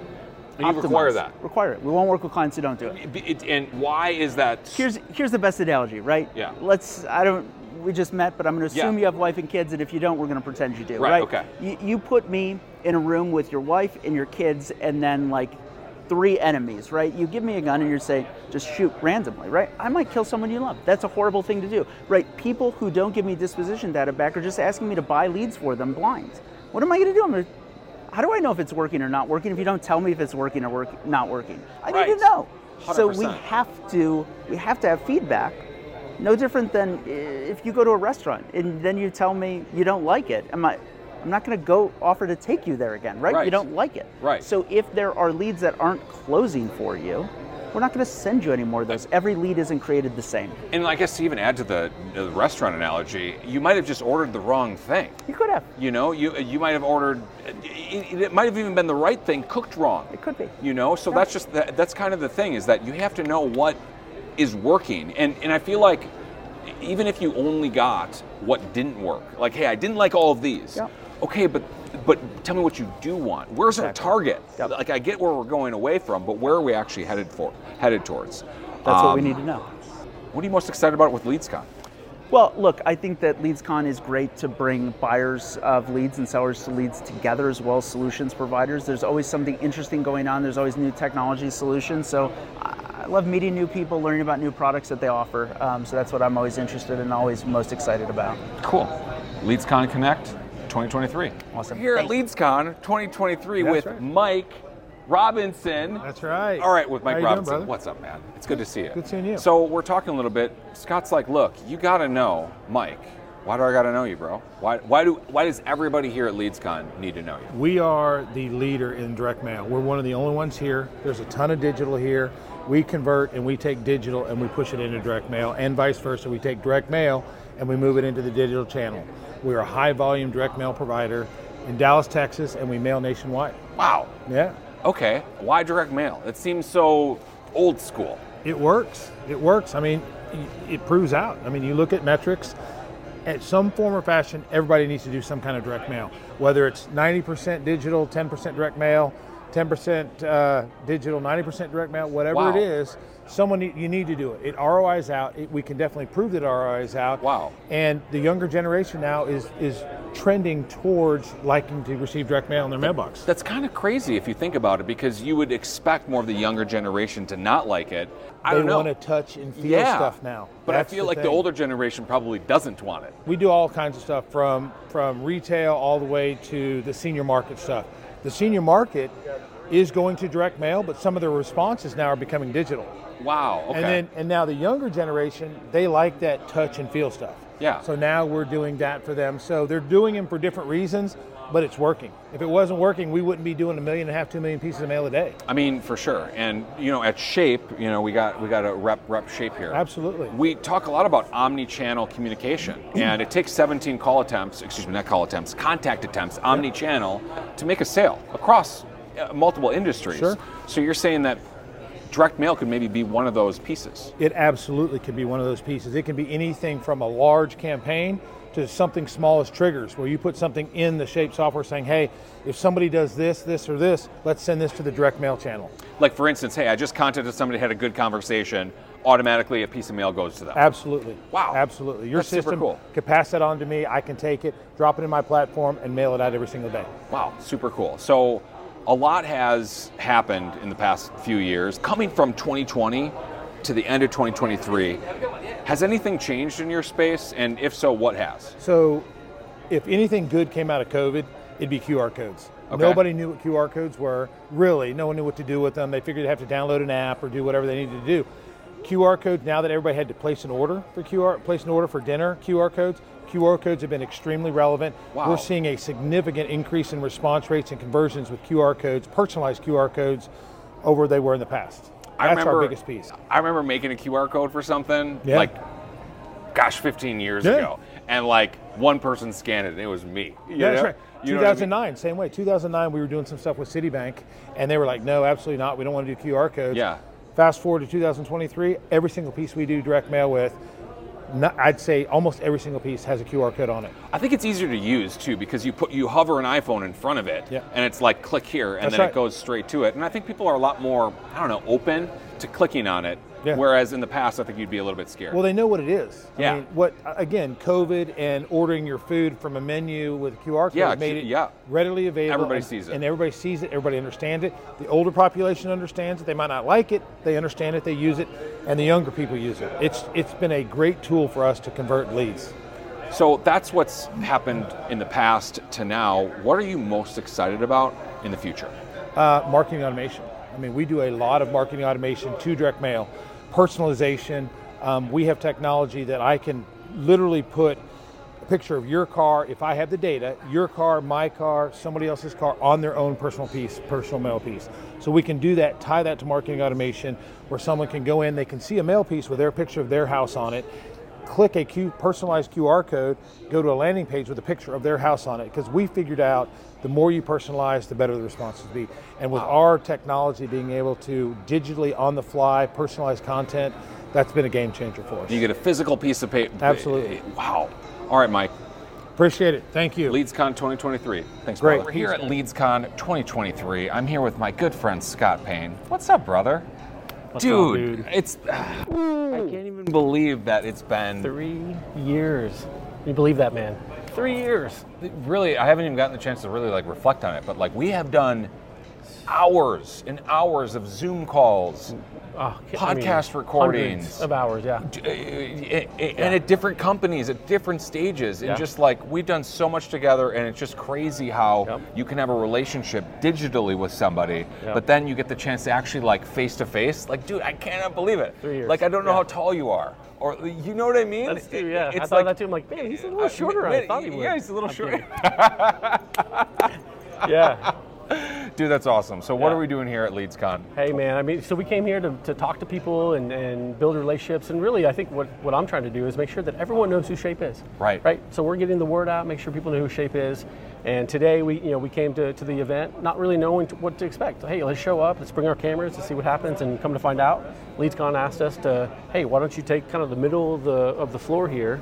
And you require that? Require it. We won't work with clients who don't do it. It- it- and why is that? Here's here's the best analogy, right? Yeah. Let's I don't we just met, but I'm going to assume Yeah. you have wife and kids, and if you don't, we're going to pretend you do. Right, Right. okay. You, you put me in a room with your wife and your kids, and then like three enemies, right? You give me a gun and you say, just shoot randomly, right? I might kill someone you love. That's a horrible thing to do, right? People who don't give me disposition data back are just asking me to buy leads for them blind. What am I going to do? I'm going to how do I know if it's working or not working if you don't tell me if it's working or work, not working? I Right. need to know. So we have to we have to have feedback. No different than if you go to a restaurant and then you tell me you don't like it. Am I? I'm not going to go offer to take you there again, right? Right. You don't like it. Right. So if there are leads that aren't closing for you, we're not going to send you any more of those. Every lead isn't created the same. And I guess to even add to the, the restaurant analogy, you might have just ordered the wrong thing. You could have. You know, you you might have ordered. It, it might have even been the right thing cooked wrong. It could be. You know, so that's just that, that's kind of the thing is that you have to know what is working, and and I feel like even if you only got what didn't work, like hey, I didn't like all of these. Yep. Okay, but but tell me what you do want. Where's our target? Yep. Like I get where we're going away from, but where are we actually headed for? Headed towards? That's what we Um, need to know. What are you most excited about with LeadsCon? Well, look, I think that LeadsCon is great to bring buyers of leads and sellers to leads together as well as solutions providers. There's always something interesting going on. There's always new technology solutions. So I love meeting new people, learning about new products that they offer. Um, so that's what I'm always interested in, always most excited about. Cool. LeadsCon Connect 2023. Awesome. Here at Thank- LeadsCon 2023 That's with right. Mike Robinson. That's right. All right, with Mike How you doing, Robinson. brother? What's up, man? It's good to see you. Good seeing you. So we're talking a little bit. Scott's like, look, you got to know Mike. Why do I got to know you, bro? Why, why do why does everybody here at LeadsCon need to know you? We are the leader in direct mail. We're one of the only ones here. There's a ton of digital here. We convert and we take digital and we push it into direct mail, and vice versa. We take direct mail and we move it into the digital channel. We're a high volume direct mail provider in Dallas, Texas, and we mail nationwide. Wow. Yeah. Okay. Why direct mail? It seems so old school. It works. It works. I mean, it proves out. I mean, you look at metrics. At some form or fashion, everybody needs to do some kind of direct mail. Whether it's 90% digital, 10% direct mail, 10% uh, digital, 90% direct mail, whatever Wow. it is, someone you need to do it. It ROIs out. It, we can definitely prove that ROI is out. Wow. And the younger generation now is is trending towards liking to receive direct mail in their mailbox. That's kind of crazy if you think about it, because you would expect more of the younger generation to not like it. I they don't want to touch and feel yeah, stuff now. But That's I feel like the older generation probably doesn't want it. we do all kinds of stuff from from retail all the way to the senior market stuff. The senior market is going to direct mail, but some of their responses now are becoming digital. Wow. Okay. And then and now the younger generation, they like that touch and feel stuff. Yeah. So now we're doing that for them. So they're doing them for different reasons, but it's working. If it wasn't working, we wouldn't be doing a million and a half, two million pieces of mail a day. I mean, for sure. And you know, at Shape, you know, we got we got a rep rep Shape here. Absolutely. We talk a lot about omni-channel communication, and it takes 17 call attempts, excuse me, not call attempts, contact attempts, omni-channel, to make a sale across uh, multiple industries. Sure. So you're saying that direct mail could maybe be one of those pieces. It absolutely could be one of those pieces. It can be anything from a large campaign to something small as triggers, where you put something in the Shape software saying, hey, if somebody does this, this, or this, let's send this to the direct mail channel. Like for instance, hey, I just contacted somebody, had a good conversation. Automatically, a piece of mail goes to them. Absolutely. Wow. Absolutely. Your That's system cool. can pass that on to me. I can take it, drop it in my platform, and mail it out every single day. Wow, super cool. So, a lot has happened in the past few years. Coming from 2020 to the end of 2023, has anything changed in your space? And if so, what has? So, if anything good came out of COVID, it'd be QR codes. Okay. Nobody knew what QR codes were. Really, no one knew what to do with them. They figured they'd have to download an app or do whatever they needed to do. QR codes. Now that everybody had to place an order for QR, place an order for dinner, QR codes. QR codes have been extremely relevant. Wow. We're seeing a significant increase in response rates and conversions with QR codes, personalized QR codes, over they were in the past. I That's remember, our biggest piece. I remember making a QR code for something Yeah. like, gosh, 15 years Yeah. ago, and like one person scanned it, and it was me. You Yeah, that's right. You know what I mean? 2009, same way. 2009, we were doing some stuff with Citibank, and they were like, "No, absolutely not. We don't want to do QR codes." Yeah. Fast forward to 2023, every single piece we do direct mail with, not, I'd say almost every single piece has a QR code on it. I think it's easier to use too because you put you hover an iPhone in front of it, Yeah. and it's like click here, and That's then right. it goes straight to it. And I think people are a lot more, I don't know, open to clicking on it. Yeah. Whereas in the past, I think you'd be a little bit scared. Well, they know what it is. Yeah. I mean, what again? COVID and ordering your food from a menu with a QR code Yeah, made it yeah. readily available. Everybody and, sees it. and everybody sees it. Everybody understands it. The older population understands it. They might not like it. They understand it. They use it, and the younger people use it. It's it's been a great tool for us to convert leads. so that's what's happened in the past to now. What are you most excited about in the future? Uh, marketing automation. I mean, we do a lot of marketing automation to direct mail, personalization. Um, we have technology that I can literally put a picture of your car, if I have the data, your car, my car, somebody else's car on their own personal piece, personal mail piece. So we can do that, tie that to marketing automation, where someone can go in, they can see a mail piece with their picture of their house on it, click a Q, personalized QR code, go to a landing page with a picture of their house on it. Because we figured out the more you personalize, the better the responses be. And with our technology being able to digitally on the fly personalize content, that's been a game changer for us. You get a physical piece of paper. Absolutely. Wow. All right, Mike. Appreciate it. Thank you. LeadsCon 2023. Thanks, Great. brother. We're here at LeadsCon 2023. I'm here with my good friend Scott Payne. What's up, brother? What's up, dude, dude? it's. I can't even believe that it's been. Three years. Can you believe that, man? Three years. Really, I haven't even gotten the chance to really like reflect on it, but like we have done hours and hours of Zoom calls, Oh, I mean, podcast recordings, of hours. Yeah. uh, and at different companies at different stages and Yeah. just like we've done so much together and it's just crazy how Yep. you can have a relationship digitally with somebody Yep. but then you get the chance to actually like face to face like dude i cannot believe it Three years. like i don't know Yeah. how tall you are or you know what i mean That's true. Yeah. I it's thought like that too. I'm like, man, he's a little shorter. man, I thought he would. yeah he's a little I'm short yeah. Dude that's awesome so what Yeah. are we doing here at leadscon Hey man, I mean, so we came here to, to talk to people and, and build relationships, and really, I think what, what I'm trying to do is make sure that everyone knows who Shape is. Right. Right. So we're getting the word out, make sure people know who Shape is. And today we, you know, we came to, to the event not really knowing what to expect. Hey, let's show up, let's bring our cameras to see what happens, and come to find out, LeadsCon asked us to, hey, why don't you take kind of the middle of the of the floor here,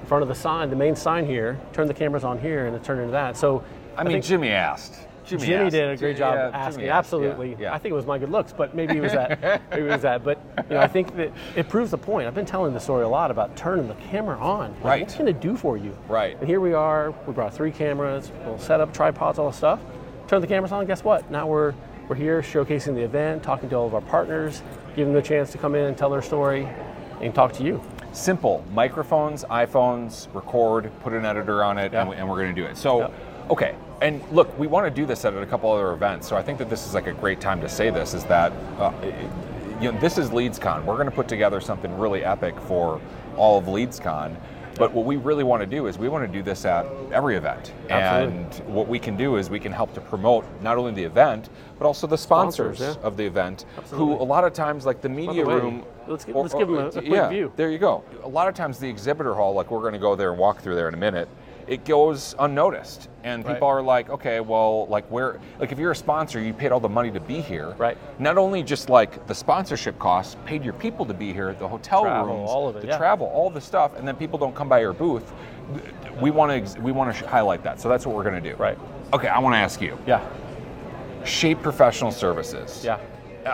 in front of the sign, the main sign here, turn the cameras on here, and turn it turned into that. So i mean think- jimi asked jimi, Jimi did a great job Yeah, asking. asked, Absolutely. yeah. I think it was my good looks, but maybe it was that. maybe it was that. But you know, I think that it proves the point. I've been telling the story a lot about turning the camera on. Like, Right. What's it going to do for you? Right. And here we are. We brought three cameras, we'll set up tripods, all the stuff. Turn the cameras on. Guess what? Now we're we're here showcasing the event, talking to all of our partners, giving them the chance to come in and tell their story, and talk to you. simple microphones iphones record put an editor on it and, Yeah. we, and we're going to do it so Yep. okay and look we want to do this at a couple other events so i think that this is like a great time to say this is that uh, you know this is leadscon we're going to put together something really epic for all of leadscon but what we really want to do is we want to do this at every event Absolutely. and what we can do is we can help to promote not only the event but also the sponsors, Sponsors, yeah. of the event Absolutely. who a lot of times like the media way, room let's gi- let's give 'em a- a quick yeah, view. there you go. A lot of times the exhibitor hall, like we're going to go there and walk through there in a minute, it goes unnoticed, and Right. people are like, okay, well, like where, like if you're a sponsor, you paid all the money to be here. Right. Not only just like the sponsorship costs, paid your people to be here, the hotel Travel, rooms, all of it, the yeah. travel, all the stuff, and then people don't come by your booth. We want to, we want to highlight that. So that's what we're going to do. Right. Okay, I want to ask you. Yeah. Shape Professional Services. Yeah.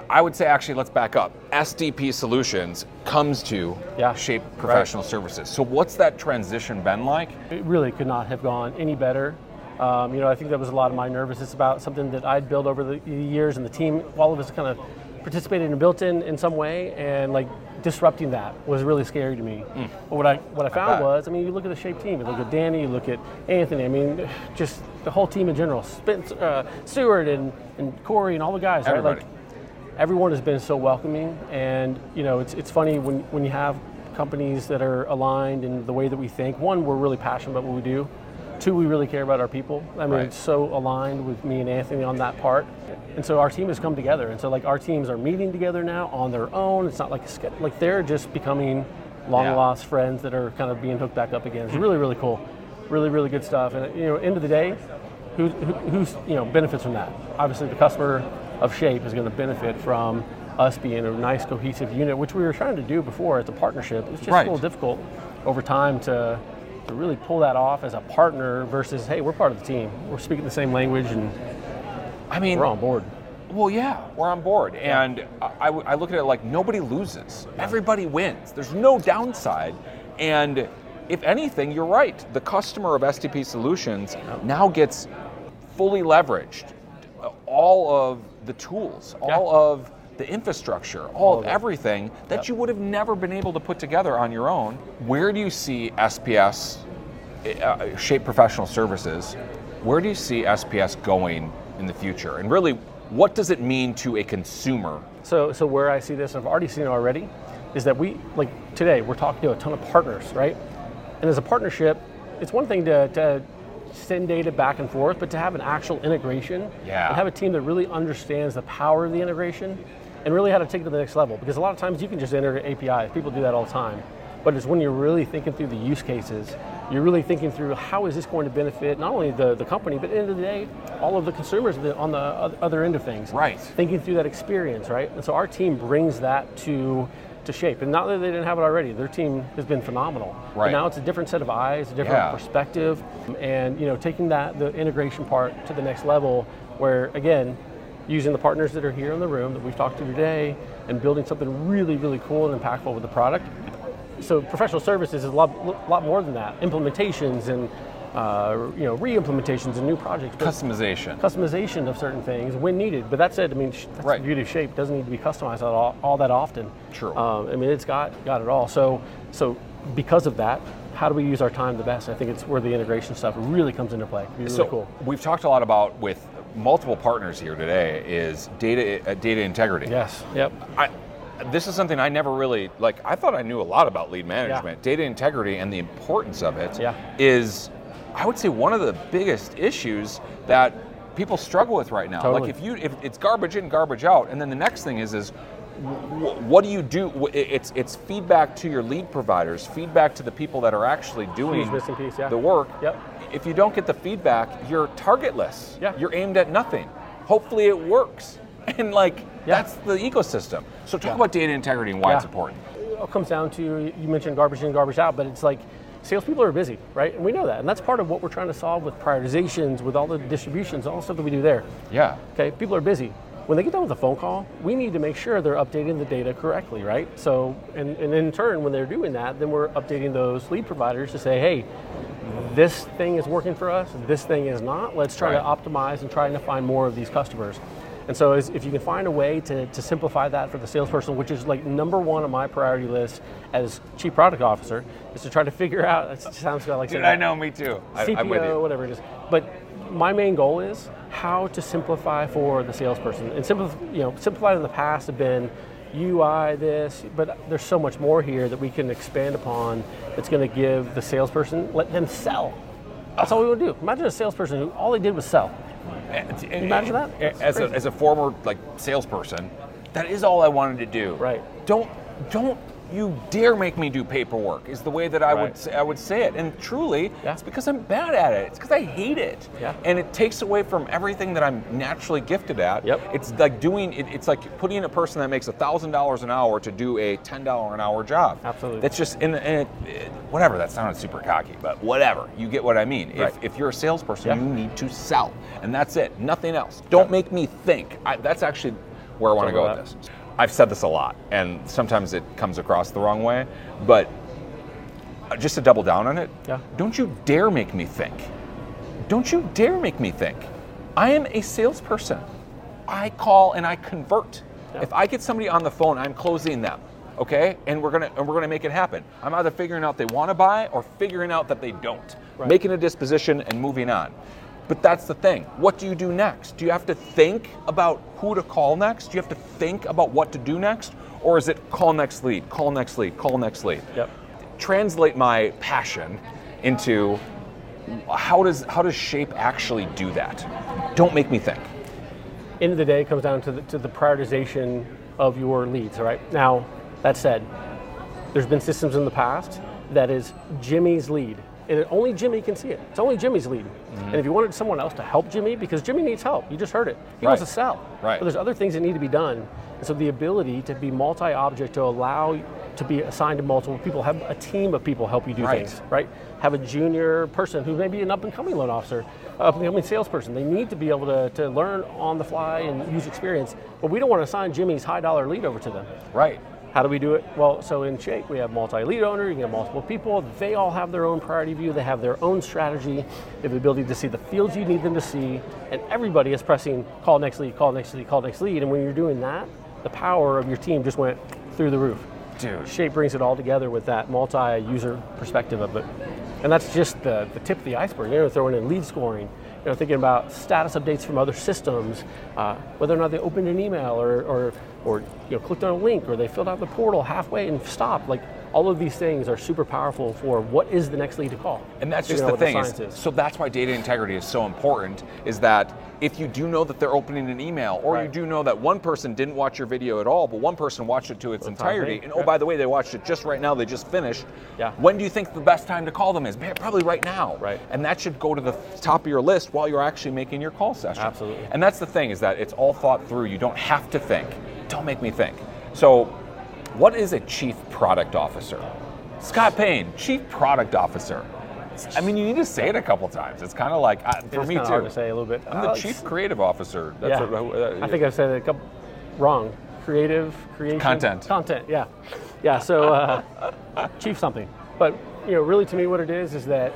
I would say actually, let's back up. SDP Solutions comes to Yeah. Shape Professional Services. So what's that transition been like? it really could not have gone any better. Um, you know, I think that was a lot of my nervousness about something that I'd built over the years, and the team, all of us, kind of participated and built in in some way, and like disrupting that was really scary to me. But what I what I found bet. was, I mean, you look at the shape team, you look at Danny, you look at Anthony. I mean, just the whole team in general, Spence, uh, Stewart, and and Corey, and all the guys, right? Everybody. Like everyone has been so welcoming and you know it's, it's funny when, when you have companies that are aligned in the way that we think. One we're really passionate about what we do. Two we really care about our people. I mean Right. it's so aligned with me and anthony on that part. And so our team has come together. And so like our teams are meeting together now on their own. It's not like a like they're just becoming long Yeah. lost friends that are kind of being hooked back up again. It's really really cool. Really really good stuff. And you know end of the day who, who, who's you know benefits from that? Obviously, the customer of Shape is going to benefit from us being a nice cohesive unit, which we were trying to do before as a partnership. It's just Right. a little difficult over time to to really pull that off as a partner versus hey, we're part of the team, we're speaking the same language, and I mean, we're on board. well, yeah, we're on board. And I, I- I look at it like nobody loses, everybody wins. There's no downside. And if anything, you're right. The customer of STP Solutions now gets fully leveraged all of the tools, Yeah. all of the infrastructure, all, of of it. everything that Yep. you would have never been able to put together on your own. Where do you see SPS, uh, Shape Professional Services, where do you see SPS going in the future? And really, what does it mean to a consumer? So, so where I see this, and I've already seen it already, is that we like today we're talking to a ton of partners, right? And as a partnership, it's one thing to, to send data back and forth, but to have an actual integration Yeah. and have a team that really understands the power of the integration and really how to take it to the next level. Because a lot of times you can just enter APIs, people do that all the time. But it's when you're really thinking through the use cases, you're really thinking through how is this going to benefit not only the, the company, but at the end of the day, all of the consumers on the other end of things Right. thinking through that experience, right? And so our team brings that to to shape. And not that they didn't have it already. Their team has been phenomenal. Right. But now it's a different set of eyes, a different Yeah. perspective, and you know, taking that the integration part to the next level where again, using the partners that are here in the room that we've talked to today and building something really, really cool and impactful with the product. So professional services is a lot, lot more than that. Implementations and uh, you know re-implementations and new projects. Customization. Customization of certain things when needed. But that said, I mean, that's Right. the beauty of Shape. It doesn't need to be customized all, all that often. True. Um, I mean, it's got got it all. So so because of that, how do we use our time the best? I think it's where the integration stuff really comes into play. Really so cool. we've talked a lot about with multiple partners here today is data uh, data integrity. Yes. Yep. I, this is something I never really like. I thought I knew a lot about lead management, data integrity, and the importance of it Yeah. I would say, one of the biggest issues that people struggle with right now. Totally. Like if you if it's garbage in, garbage out, and then the next thing is is what do you do? It's it's feedback to your lead providers, feedback to the people that are actually doing piece, yeah. the work. Yep. If you don't get the feedback, you're targetless. Yeah. You're aimed at nothing. Hopefully it works. And like that's the ecosystem. So talk about data integrity and why it's important. It all comes down to you mentioned garbage in, garbage out, but it's like salespeople are busy, right? And we know that, and that's part of what we're trying to solve with prioritizations, with all the distributions, all the stuff that we do there. Yeah. Okay, people are busy. When they get done with a phone call, we need to make sure they're updating the data correctly, right? So, and, and in turn, when they're doing that, then we're updating those lead providers to say, hey, this thing is working for us, this thing is not. Let's try Right. to optimize and trying to find more of these customers. And so, as, if you can find a way to, to simplify that for the salesperson, which is like number one on my priority list as chief product officer, is to try to figure out. It sounds like Dude, I know, me too. CPO, I'm with you. whatever it is. But my main goal is how to simplify for the salesperson. And simplify, you know, simplified in the past have been UI, this, but there's so much more here that we can expand upon that's going to give the salesperson, let them sell. That's all we want to do. Imagine a salesperson who all they did was sell. Imagine that. As a, as a former like salesperson, that is all I wanted to do. Right. Don't don't you dare make me do paperwork. Is the way that I would Right. say, I would say it. And truly, Yeah. it's because I'm bad at it. It's because I hate it. Yeah. And it takes away from everything that I'm naturally gifted at. Yep. It's like doing. It, it's like putting a person that makes thousand dollars an hour to do a ten dollar an hour job. Absolutely. That's just in and it, it- whatever. That sounded super cocky, but whatever. You get what I mean. Right. If if you're a salesperson, Yeah. you need to sell, and that's it. Nothing else. Don't make me think. I, that's actually where I want to go with this. I've said this a lot, and sometimes it comes across the wrong way, but just to double down on it, Yeah. don't you dare make me think. Don't you dare make me think. I am a salesperson. I call and I convert. Yeah. If I get somebody on the phone, I'm closing them. Okay, and we're gonna and we're gonna make it happen. I'm either figuring out they want to buy or figuring out that they don't. Right. Making a disposition and moving on. But that's the thing. What do you do next? Do you have to think about who to call next? Do you have to think about what to do next? Or is it call next lead, call next lead, call next lead? Yep. Translate my passion into how does how does shape actually do that? Don't make me think. end of the day, it comes down to the, to the prioritization of your leads, all right? Now, that said, there's been systems in the past that is Jimi's lead. And only Jimi can see it. It's only Jimi's lead. Mm-hmm. And if you wanted someone else to help Jimmy, because Jimmy needs help, you just heard it. He wants to sell. Right. But there's other things that need to be done. And so the ability to be multi-object to allow to be assigned to multiple people, have a team of people help you do Right. things, right? Have a junior person who may be an up-and-coming loan officer, up and coming salesperson. They need to be able to, to learn on the fly and use experience. But we don't want to assign Jimi's high dollar lead over to them. Right. How do we do it? Well, so in Shape, we have multi lead owner, you can have multiple people. They all have their own priority view, they have their own strategy, they have the ability to see the fields you need them to see, and everybody is pressing call next lead, call next lead, call next lead. And when you're doing that, the power of your team just went through the roof. Dude. Shape brings it all together with that multi user perspective of it. And that's just the, the tip of the iceberg. You know, throwing in lead scoring, you know, thinking about status updates from other systems, uh, whether or not they opened an email or, or, or you know, clicked on a link or they filled out the portal halfway and stopped. Like all of these things are super powerful for what is the next lead to call. And that's just the thing. science Is, so that's why data integrity is so important. Is that if you do know that they're opening an email, or you do know that one person didn't watch your video at all, but one person watched it to its entire entirety, and oh right. by the way, they watched it just right now. They just finished. Yeah. When do you think the best time to call them is? Man, Probably right now. Right. And that should go to the top of your list while you're actually making your call session. Absolutely. And that's the thing is that it's all thought through. You don't have to think. Don't make me think. So, what is a chief product officer? Scott Payne, chief product officer. I mean, you need to say it a couple times. It's kind of like uh, for It's me too. hard to say a little bit. I'm the Uh, chief creative officer. That's yeah. what, uh, I think I've said it a couple wrong. Creative, creation, Content. content. Yeah, yeah. So uh, chief something, but you know, really to me, what it is is that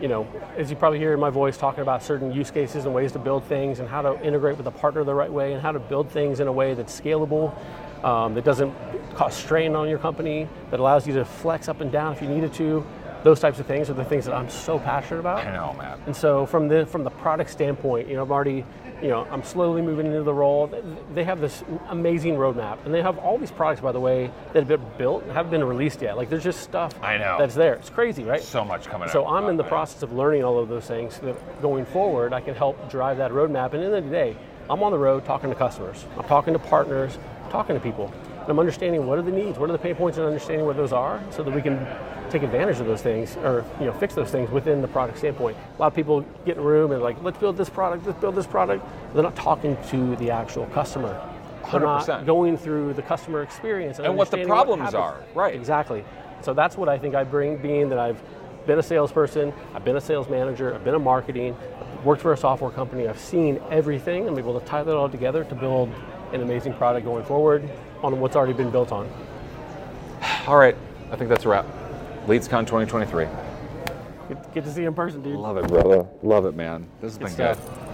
you know, as you probably hear in my voice, talking about certain use cases and ways to build things and how to integrate with a partner the right way and how to build things in a way that's scalable, um, that doesn't cause strain on your company, that allows you to flex up and down if you needed to. Those types of things are the things that I'm so passionate about. I know, man. And so from the from the product standpoint, you know, I've already, you know, I'm slowly moving into the role. They have this amazing roadmap, and they have all these products, by the way, that have been built and haven't been released yet. Like there's just stuff I know. that's there. It's crazy, right? So much coming So out. I'm in the process of learning all of those things so that going forward, I can help drive that roadmap. And at the end of the day, I'm on the road talking to customers. I'm talking to partners, talking to people. And I'm understanding what are the needs, what are the pain points, and understanding what those are, so that we can take advantage of those things or you know fix those things within the product standpoint. A lot of people get in a room and like, let's build this product, let's build this product. They're not talking to the actual customer. They're 100%. not going through the customer experience and, And what the problems happens. are, right. Exactly. So that's what I think I bring, being that I've been a salesperson, I've been a sales manager, I've been in marketing, worked for a software company, I've seen everything. I'm able to tie that all together to build an amazing product going forward on what's already been built on. All right, I think that's a wrap. LeadsCon 2023. Get, get to see you in person, dude. Love it, brother. Love it, man. This has been stuff. good.